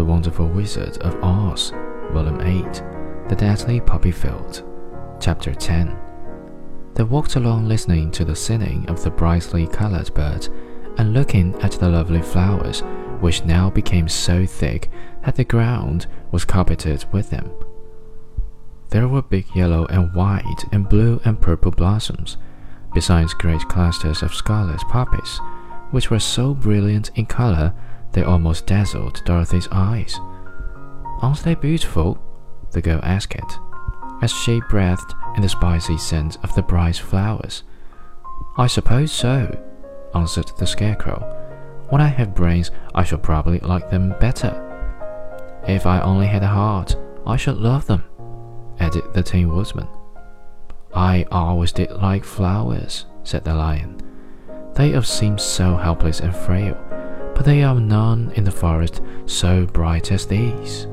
The Wonderful Wizard of Oz, Volume 8, The Deadly Poppy Field, Chapter 10. They walked along listening to the singing of the brightly colored birds and looking at the lovely flowers, which now became so thick that the ground was carpeted with them. There were big yellow and white and blue and purple blossoms, besides great clusters of scarlet poppies, which were so brilliant in color they almost dazzled Dorothy's eyes. Aren't they beautiful? the girl asked it, as she breathed in the spicy scent of the bright flowers. I suppose so, answered the Scarecrow. When I have brains, I shall probably like them better. If I only had a heart, I should love them, added the Tin Woodman. I always did like flowers, said the Lion. They have seemed so helpless and frail but there are none in the forest so bright as these.